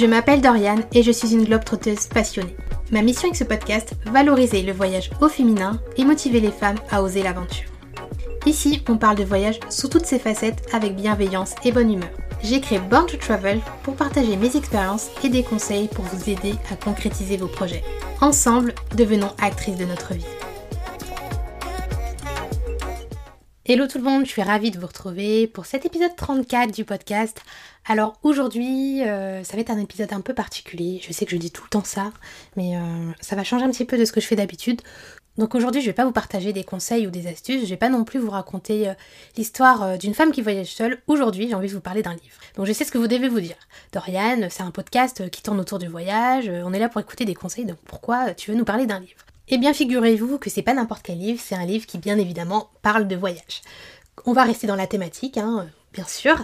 Je m'appelle Doriane et je suis une globe trotteuse passionnée. Ma mission avec ce podcast, valoriser le voyage au féminin et motiver les femmes à oser l'aventure. Ici, on parle de voyage sous toutes ses facettes avec bienveillance et bonne humeur. J'ai créé Born to Travel pour partager mes expériences et des conseils pour vous aider à concrétiser vos projets. Ensemble, devenons actrices de notre vie. Hello tout le monde, je suis ravie de vous retrouver pour cet épisode 34 du podcast. Alors aujourd'hui, euh, ça va être un épisode un peu particulier. Je sais que je dis tout le temps ça, mais euh, ça va changer un petit peu de ce que je fais d'habitude. Donc aujourd'hui, je vais pas vous partager des conseils ou des astuces, je vais pas non plus vous raconter euh, l'histoire d'une femme qui voyage seule. Aujourd'hui, j'ai envie de vous parler d'un livre. Donc je sais ce que vous devez vous dire. Dorian, c'est un podcast qui tourne autour du voyage, on est là pour écouter des conseils, donc pourquoi tu veux nous parler d'un livre? Eh bien, figurez-vous que c'est pas n'importe quel livre, c'est un livre qui, bien évidemment, parle de voyage. On va rester dans la thématique, hein, bien sûr.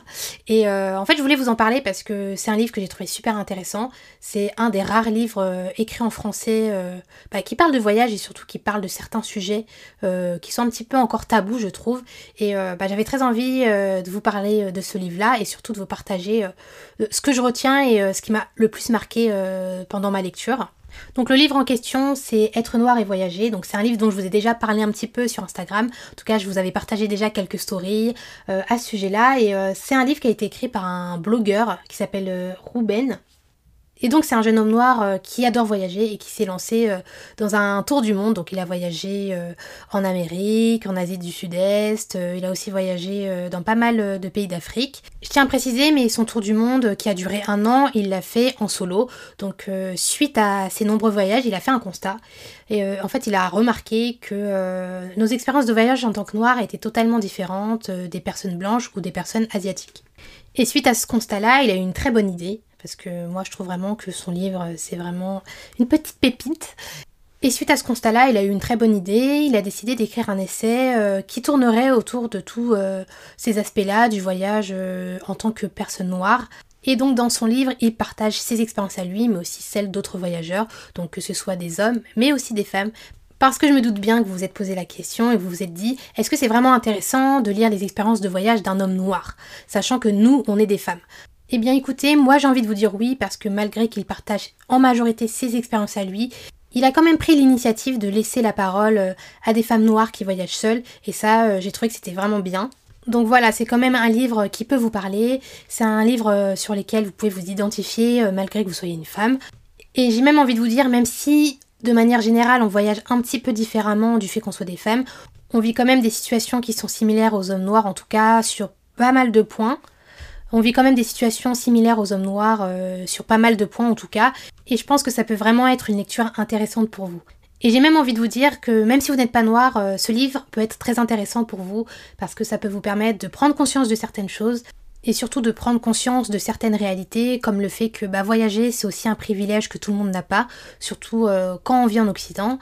Et euh, en fait, je voulais vous en parler parce que c'est un livre que j'ai trouvé super intéressant. C'est un des rares livres euh, écrits en français euh, bah, qui parle de voyage et surtout qui parle de certains sujets qui sont un petit peu encore tabous, je trouve. Et bah, j'avais très envie de vous parler de ce livre-là et surtout de vous partager ce que je retiens et ce qui m'a le plus marqué pendant ma lecture. Donc le livre en question, c'est Être noir et voyager. Donc c'est un livre dont je vous ai déjà parlé un petit peu sur Instagram. En tout cas, je vous avais partagé déjà quelques stories euh, à ce sujet-là. Et euh, c'est un livre qui a été écrit par un blogueur qui s'appelle euh, Ruben. Et donc c'est un jeune homme noir euh, qui adore voyager et qui s'est lancé euh, dans un tour du monde. Donc il a voyagé euh, en Amérique, en Asie du Sud-Est, il a aussi voyagé dans pas mal de pays d'Afrique. Je tiens à préciser, mais son tour du monde qui a duré un an, il l'a fait en solo. Donc suite à ses nombreux voyages, il a fait un constat. Et en fait, il a remarqué que nos expériences de voyage en tant que noirs étaient totalement différentes des personnes blanches ou des personnes asiatiques. Et suite à ce constat-là, il a eu une très bonne idée parce que moi je trouve vraiment que son livre c'est vraiment une petite pépite. Et suite à ce constat-là, il a eu une très bonne idée, il a décidé d'écrire un essai euh, qui tournerait autour de tous euh, ces aspects-là du voyage euh, en tant que personne noire. Et donc dans son livre, il partage ses expériences à lui, mais aussi celles d'autres voyageurs, donc que ce soit des hommes, mais aussi des femmes, parce que je me doute bien que vous vous êtes posé la question et vous vous êtes dit, est-ce que c'est vraiment intéressant de lire les expériences de voyage d'un homme noir, sachant que nous, on est des femmes eh bien écoutez, moi j'ai envie de vous dire oui parce que malgré qu'il partage en majorité ses expériences à lui, il a quand même pris l'initiative de laisser la parole euh, à des femmes noires qui voyagent seules et ça euh, j'ai trouvé que c'était vraiment bien. Donc voilà, c'est quand même un livre qui peut vous parler, c'est un livre euh, sur lequel vous pouvez vous identifier malgré que vous soyez une femme. Et j'ai même envie de vous dire, même si de manière générale on voyage un petit peu différemment du fait qu'on soit des femmes, on vit quand même des situations qui sont similaires aux hommes noirs, en tout cas sur pas mal de points. On vit quand même des situations similaires aux hommes noirs, euh, sur pas mal de points en tout cas, et je pense que ça peut vraiment être une lecture intéressante pour vous. Et j'ai même envie de vous dire que même si vous n'êtes pas noir, euh, ce livre peut être très intéressant pour vous, parce que ça peut vous permettre de prendre conscience de certaines choses, et surtout de prendre conscience de certaines réalités, comme le fait que bah, voyager c'est aussi un privilège que tout le monde n'a pas, surtout euh, quand on vit en Occident.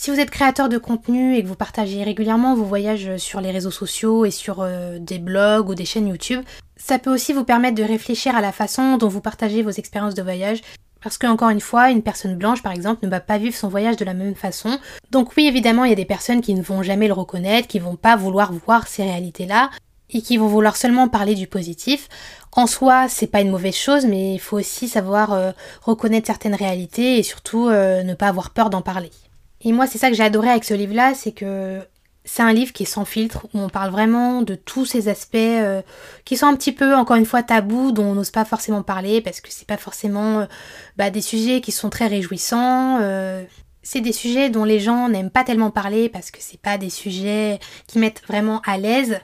Si vous êtes créateur de contenu et que vous partagez régulièrement vos voyages sur les réseaux sociaux et sur des blogs ou des chaînes YouTube, ça peut aussi vous permettre de réfléchir à la façon dont vous partagez vos expériences de voyage. Parce qu'encore une fois, une personne blanche, par exemple, ne va pas vivre son voyage de la même façon. Donc oui, évidemment, il y a des personnes qui ne vont jamais le reconnaître, qui vont pas vouloir voir ces réalités-là, et qui vont vouloir seulement parler du positif. En soi, c'est pas une mauvaise chose, mais il faut aussi savoir euh, reconnaître certaines réalités et surtout euh, ne pas avoir peur d'en parler. Et moi, c'est ça que j'ai adoré avec ce livre-là, c'est que c'est un livre qui est sans filtre, où on parle vraiment de tous ces aspects euh, qui sont un petit peu, encore une fois, tabous, dont on n'ose pas forcément parler, parce que c'est pas forcément euh, bah, des sujets qui sont très réjouissants. Euh, c'est des sujets dont les gens n'aiment pas tellement parler parce que c'est pas des sujets qui mettent vraiment à l'aise.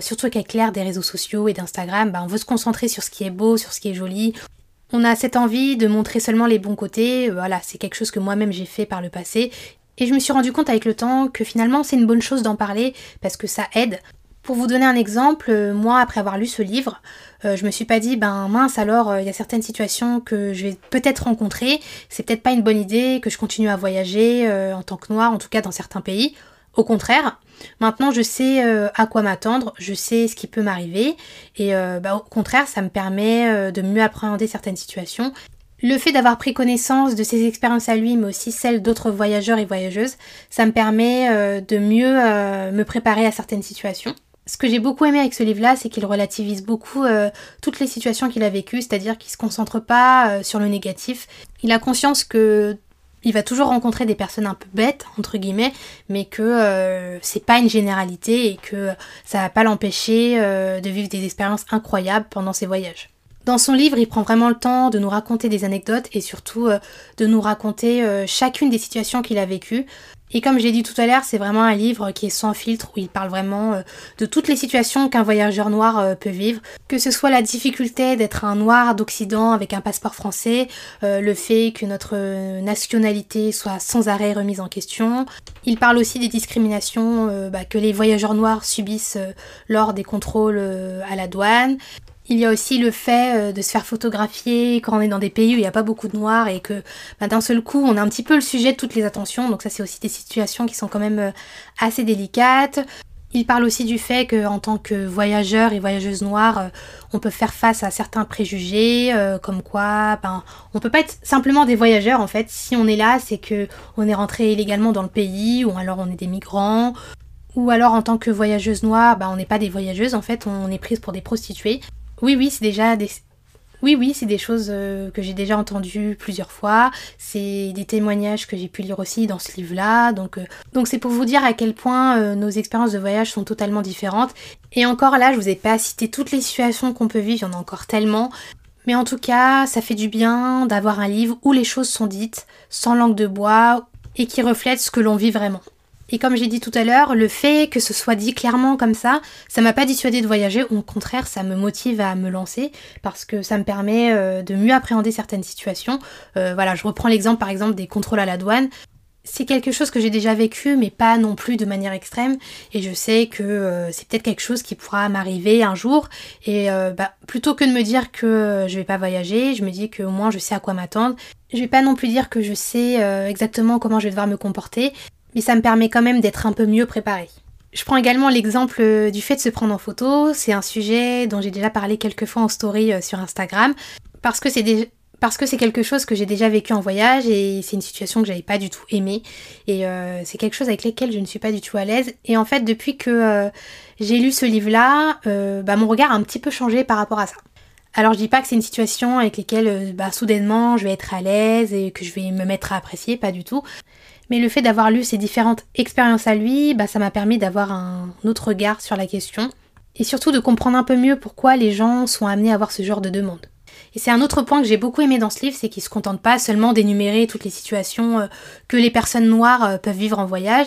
surtout qu'avec l'ère des réseaux sociaux et d'Instagram, bah, on veut se concentrer sur ce qui est beau, sur ce qui est joli. On a cette envie de montrer seulement les bons côtés. Voilà, c'est quelque chose que moi-même j'ai fait par le passé et je me suis rendu compte avec le temps que finalement c'est une bonne chose d'en parler parce que ça aide. Pour vous donner un exemple, euh, moi après avoir lu ce livre, euh, je me suis pas dit ben mince alors euh, il y a certaines situations que je vais peut-être rencontrer, c'est peut-être pas une bonne idée que je continue à voyager en tant que noire, en tout cas dans certains pays. Au contraire, maintenant je sais à quoi m'attendre, je sais ce qui peut m'arriver et bah, au contraire ça me permet de mieux appréhender certaines situations Le fait d'avoir pris connaissance de ses expériences à lui, mais aussi celles d'autres voyageurs et voyageuses, ça me permet euh, de mieux euh, me préparer à certaines situations. Ce que j'ai beaucoup aimé avec ce livre-là, c'est qu'il relativise beaucoup euh, toutes les situations qu'il a vécues, c'est-à-dire qu'il se concentre pas sur le négatif. Il a conscience que il va toujours rencontrer des personnes un peu bêtes entre guillemets, mais que c'est pas une généralité et que ça va pas l'empêcher de vivre des expériences incroyables pendant ses voyages. Dans son livre, il prend vraiment le temps de nous raconter des anecdotes et surtout euh, de nous raconter euh, chacune des situations qu'il a vécues. Et comme j'ai dit tout à l'heure, c'est vraiment un livre qui est sans filtre, où il parle vraiment euh, de toutes les situations qu'un voyageur noir peut vivre, que ce soit la difficulté d'être un noir d'Occident avec un passeport français, le fait que notre nationalité soit sans arrêt remise en question. Il parle aussi des discriminations bah, que les voyageurs noirs subissent lors des contrôles à la douane. Il y a aussi le fait euh, de se faire photographier quand on est dans des pays où il n'y a pas beaucoup de noirs et que bah, d'un seul coup on a un petit peu le sujet de toutes les attentions. Donc ça c'est aussi des situations qui sont quand même euh, assez délicates. Il parle aussi du fait qu'en tant que voyageur et voyageuse noire, euh, on peut faire face à certains préjugés, comme quoi, ben, on peut pas être simplement des voyageurs en fait. Si on est là, c'est que on est rentré illégalement dans le pays, ou alors on est des migrants, ou alors en tant que voyageuse noire, ben, on n'est pas des voyageuses en fait, on est prise pour des prostituées. Oui, oui, c'est déjà des... Oui, oui, c'est des choses euh, que j'ai déjà entendues plusieurs fois. C'est des témoignages que j'ai pu lire aussi dans ce livre-là. Donc, euh, donc c'est pour vous dire à quel point euh, nos expériences de voyage sont totalement différentes. Et encore là, je vous ai pas cité toutes les situations qu'on peut vivre. Il y en a encore tellement. Mais en tout cas, ça fait du bien d'avoir un livre où les choses sont dites sans langue de bois et qui reflète ce que l'on vit vraiment. Et comme j'ai dit tout à l'heure, le fait que ce soit dit clairement comme ça, ça m'a pas dissuadé de voyager, au contraire, ça me motive à me lancer parce que ça me permet euh, de mieux appréhender certaines situations. Euh, voilà, je reprends l'exemple par exemple des contrôles à la douane. C'est quelque chose que j'ai déjà vécu, mais pas non plus de manière extrême. Et je sais que euh, c'est peut-être quelque chose qui pourra m'arriver un jour. Et bah, plutôt que de me dire que je vais pas voyager, je me dis que au moins je sais à quoi m'attendre. Je vais pas non plus dire que je sais exactement comment je vais devoir me comporter, mais ça me permet quand même d'être un peu mieux préparée. Je prends également l'exemple euh, du fait de se prendre en photo. C'est un sujet dont j'ai déjà parlé quelques fois en story euh, sur Instagram. Parce que c'est parce que c'est quelque chose que j'ai déjà vécu en voyage et c'est une situation que j'avais pas du tout aimée et euh, c'est quelque chose avec lequel je ne suis pas du tout à l'aise et en fait depuis que j'ai lu ce livre là bah, mon regard a un petit peu changé par rapport à ça alors je dis pas que c'est une situation avec laquelle bah, soudainement je vais être à l'aise et que je vais me mettre à apprécier, pas du tout mais le fait d'avoir lu ces différentes expériences à lui, bah, ça m'a permis d'avoir un autre regard sur la question, et surtout de comprendre un peu mieux pourquoi les gens sont amenés à avoir ce genre de demande. Et c'est un autre point que j'ai beaucoup aimé dans ce livre, c'est qu'il se contente pas seulement d'énumérer toutes les situations euh, que les personnes noires euh, peuvent vivre en voyage.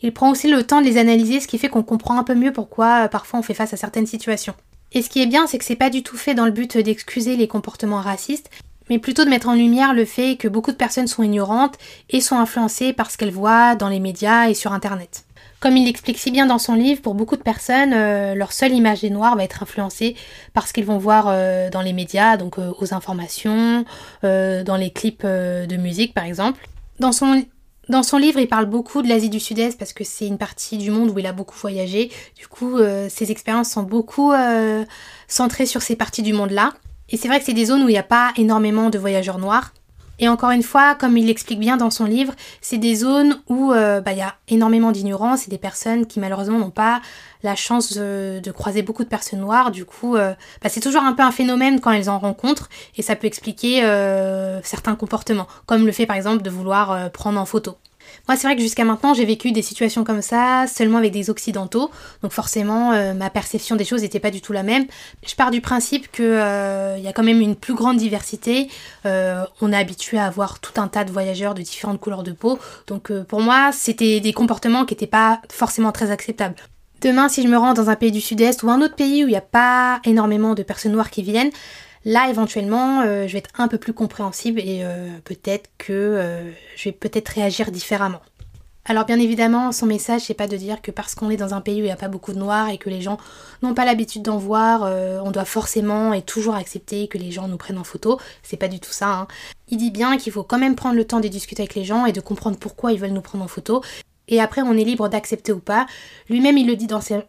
Il prend aussi le temps de les analyser, ce qui fait qu'on comprend un peu mieux pourquoi euh, parfois on fait face à certaines situations. Et ce qui est bien, c'est que c'est pas du tout fait dans le but d'excuser les comportements racistes, mais plutôt de mettre en lumière le fait que beaucoup de personnes sont ignorantes et sont influencées par ce qu'elles voient dans les médias et sur Internet. Comme il l'explique si bien dans son livre, pour beaucoup de personnes, euh, leur seule image des Noirs va être influencée par ce qu'ils vont voir euh, dans les médias, donc euh, aux informations, dans les clips de musique par exemple. Dans son, dans son livre, il parle beaucoup de l'Asie du Sud-Est parce que c'est une partie du monde où il a beaucoup voyagé. Du coup, ses expériences sont beaucoup centrées sur ces parties du monde-là. Et c'est vrai que c'est des zones où il n'y a pas énormément de voyageurs noirs. Et encore une fois, comme il l'explique bien dans son livre, c'est des zones où euh, bah, il y a énormément d'ignorance et des personnes qui malheureusement n'ont pas la chance de, croiser beaucoup de personnes noires. Du coup, euh, bah, c'est toujours un peu un phénomène quand elles en rencontrent et ça peut expliquer euh, certains comportements, comme le fait par exemple de vouloir prendre en photo. Moi, c'est vrai que jusqu'à maintenant, j'ai vécu des situations comme ça seulement avec des occidentaux, donc forcément, euh, ma perception des choses n'était pas du tout la même. Je pars du principe qu'il euh, y a quand même une plus grande diversité. Euh, on est habitué à avoir tout un tas de voyageurs de différentes couleurs de peau, donc pour moi, c'était des comportements qui n'étaient pas forcément très acceptables. Demain, si je me rends dans un pays du Sud-Est ou un autre pays où il n'y a pas énormément de personnes noires qui viennent, Là, éventuellement, euh, je vais être un peu plus compréhensible et euh, peut-être que euh, je vais peut-être réagir différemment. Alors bien évidemment, son message, c'est pas de dire que parce qu'on est dans un pays où il n'y a pas beaucoup de noirs et que les gens n'ont pas l'habitude d'en voir, on doit forcément et toujours accepter que les gens nous prennent en photo. C'est pas du tout ça. Hein. Il dit bien qu'il faut quand même prendre le temps de discuter avec les gens et de comprendre pourquoi ils veulent nous prendre en photo. Et après, on est libre d'accepter ou pas. Lui-même, il le dit dans ses,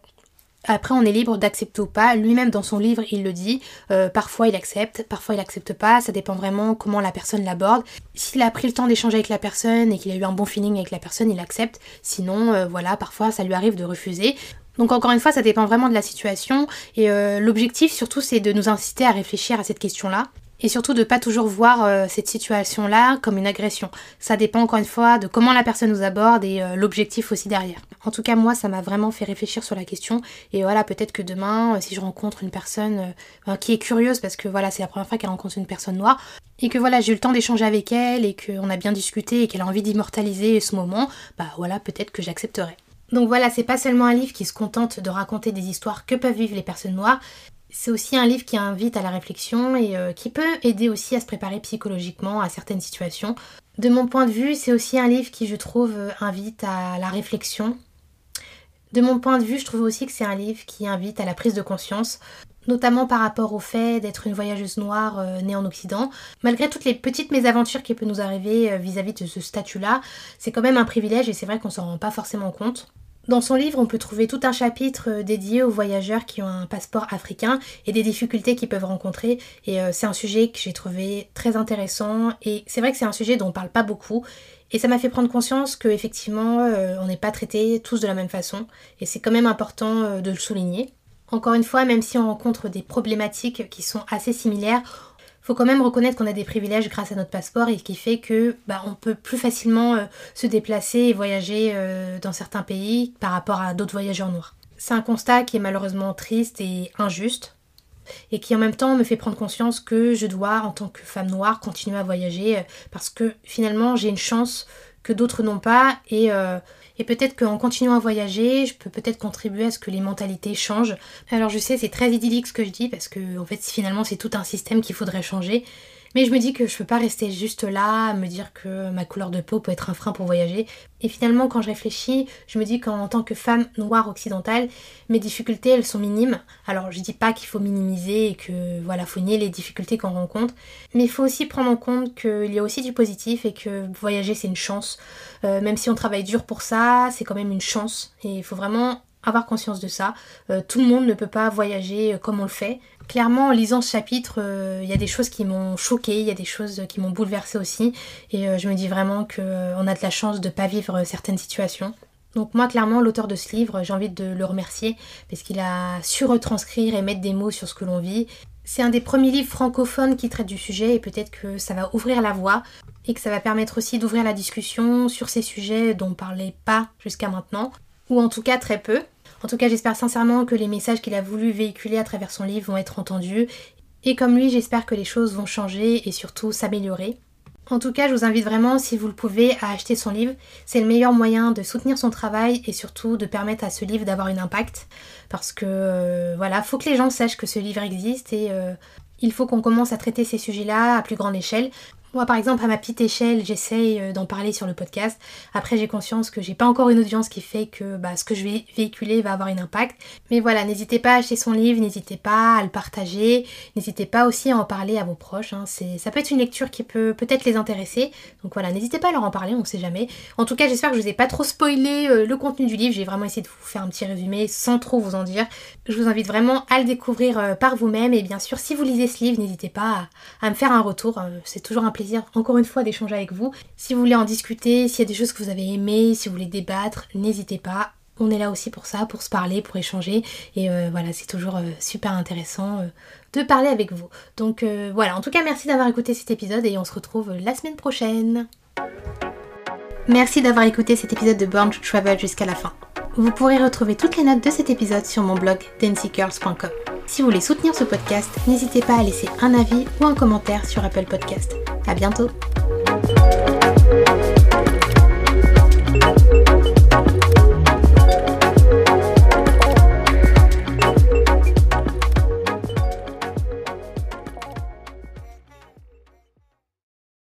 Après, on est libre d'accepter ou pas. Lui-même, dans son livre, il le dit. Euh, parfois, il accepte, parfois, il accepte pas. Ça dépend vraiment comment la personne l'aborde. S'il a pris le temps d'échanger avec la personne et qu'il a eu un bon feeling avec la personne, il accepte. Sinon, euh, voilà, parfois, ça lui arrive de refuser. Donc encore une fois, ça dépend vraiment de la situation. Et euh, l'objectif, surtout, c'est de nous inciter à réfléchir à cette question-là et surtout de pas toujours voir euh, cette situation-là comme une agression. Ça dépend encore une fois de comment la personne nous aborde et euh, l'objectif aussi derrière. En tout cas, moi, ça m'a vraiment fait réfléchir sur la question et voilà, peut-être que demain, euh, si je rencontre une personne qui est curieuse parce que voilà, c'est la première fois qu'elle rencontre une personne noire et que voilà, j'ai eu le temps d'échanger avec elle et qu'on a bien discuté et qu'elle a envie d'immortaliser ce moment, bah voilà, peut-être que j'accepterai. Donc voilà, c'est pas seulement un livre qui se contente de raconter des histoires que peuvent vivre les personnes noires, c'est aussi un livre qui invite à la réflexion et euh, qui peut aider aussi à se préparer psychologiquement à certaines situations. De mon point de vue, c'est aussi un livre qui, je trouve, euh, invite à la réflexion. De mon point de vue, je trouve aussi que c'est un livre qui invite à la prise de conscience, notamment par rapport au fait d'être une voyageuse noire euh, née en Occident. Malgré toutes les petites mésaventures qui peuvent nous arriver vis-à-vis -vis de ce statut-là, c'est quand même un privilège et c'est vrai qu'on s'en rend pas forcément compte. Dans son livre, on peut trouver tout un chapitre euh, dédié aux voyageurs qui ont un passeport africain et des difficultés qu'ils peuvent rencontrer. Et euh, c'est un sujet que j'ai trouvé très intéressant. Et c'est vrai que c'est un sujet dont on parle pas beaucoup. Et ça m'a fait prendre conscience qu'effectivement, euh, on n'est pas traités tous de la même façon. Et c'est quand même important de le souligner. Encore une fois, même si on rencontre des problématiques qui sont assez similaires, faut quand même reconnaître qu'on a des privilèges grâce à notre passeport et qui fait que bah, on peut plus facilement euh, se déplacer et voyager euh, dans certains pays par rapport à d'autres voyageurs noirs. C'est un constat qui est malheureusement triste et injuste et qui en même temps me fait prendre conscience que je dois en tant que femme noire continuer à voyager euh, parce que finalement j'ai une chance que d'autres n'ont pas et et peut-être qu'en continuant à voyager, je peux peut-être contribuer à ce que les mentalités changent. Alors je sais, c'est très idyllique ce que je dis parce que en fait finalement c'est tout un système qu'il faudrait changer. Mais je me dis que je peux pas rester juste là, me dire que ma couleur de peau peut être un frein pour voyager. Et finalement, quand je réfléchis, je me dis qu'en tant que femme noire occidentale, mes difficultés, elles sont minimes. Alors, je dis pas qu'il faut minimiser et que, voilà, faut nier les difficultés qu'on rencontre. Mais il faut aussi prendre en compte qu'il y a aussi du positif et que voyager, c'est une chance. Euh, même si on travaille dur pour ça, c'est quand même une chance. Et il faut vraiment avoir conscience de ça. Euh, tout le monde ne peut pas voyager comme on le fait. Clairement, en lisant ce chapitre, euh, il y a des choses qui m'ont choqué, il y a des choses qui m'ont bouleversé aussi. Et je me dis vraiment qu'on a de la chance de ne pas vivre certaines situations. Donc moi, clairement, l'auteur de ce livre, j'ai envie de le remercier parce qu'il a su retranscrire et mettre des mots sur ce que l'on vit. C'est un des premiers livres francophones qui traite du sujet et peut-être que ça va ouvrir la voie et que ça va permettre aussi d'ouvrir la discussion sur ces sujets dont on parlait pas jusqu'à maintenant ou en tout cas très peu. En tout cas, j'espère sincèrement que les messages qu'il a voulu véhiculer à travers son livre vont être entendus. Et comme lui, j'espère que les choses vont changer et surtout s'améliorer. En tout cas, je vous invite vraiment, si vous le pouvez, à acheter son livre. C'est le meilleur moyen de soutenir son travail et surtout de permettre à ce livre d'avoir un impact. Parce que, euh, voilà, faut que les gens sachent que ce livre existe et euh, il faut qu'on commence à traiter ces sujets-là à plus grande échelle. Moi, par exemple, à ma petite échelle, j'essaye euh, d'en parler sur le podcast. Après, j'ai conscience que j'ai pas encore une audience qui fait que bah, ce que je vais véhiculer va avoir un impact. Mais voilà, n'hésitez pas à acheter son livre, n'hésitez pas à le partager, n'hésitez pas aussi à en parler à vos proches. Hein. Ça peut être une lecture qui peut peut-être les intéresser. Donc voilà, n'hésitez pas à leur en parler, on sait jamais. En tout cas, j'espère que je vous ai pas trop spoilé euh, le contenu du livre. J'ai vraiment essayé de vous faire un petit résumé sans trop vous en dire. Je vous invite vraiment à le découvrir euh, par vous-même. Et bien sûr, si vous lisez ce livre, n'hésitez pas à, me faire un retour. C'est toujours un encore une fois d'échanger avec vous. Si vous voulez en discuter, s'il y a des choses que vous avez aimées, si vous voulez débattre, n'hésitez pas. On est là aussi pour ça, pour se parler, pour échanger. Et euh, voilà, c'est toujours euh, super intéressant euh, de parler avec vous. Donc voilà, en tout cas, merci d'avoir écouté cet épisode et on se retrouve la semaine prochaine. Merci d'avoir écouté cet épisode de Born to Travel jusqu'à la fin. Vous pourrez retrouver toutes les notes de cet épisode sur mon blog dancygirls.com. Si vous voulez soutenir ce podcast, n'hésitez pas à laisser un avis ou un commentaire sur Apple Podcast. À bientôt!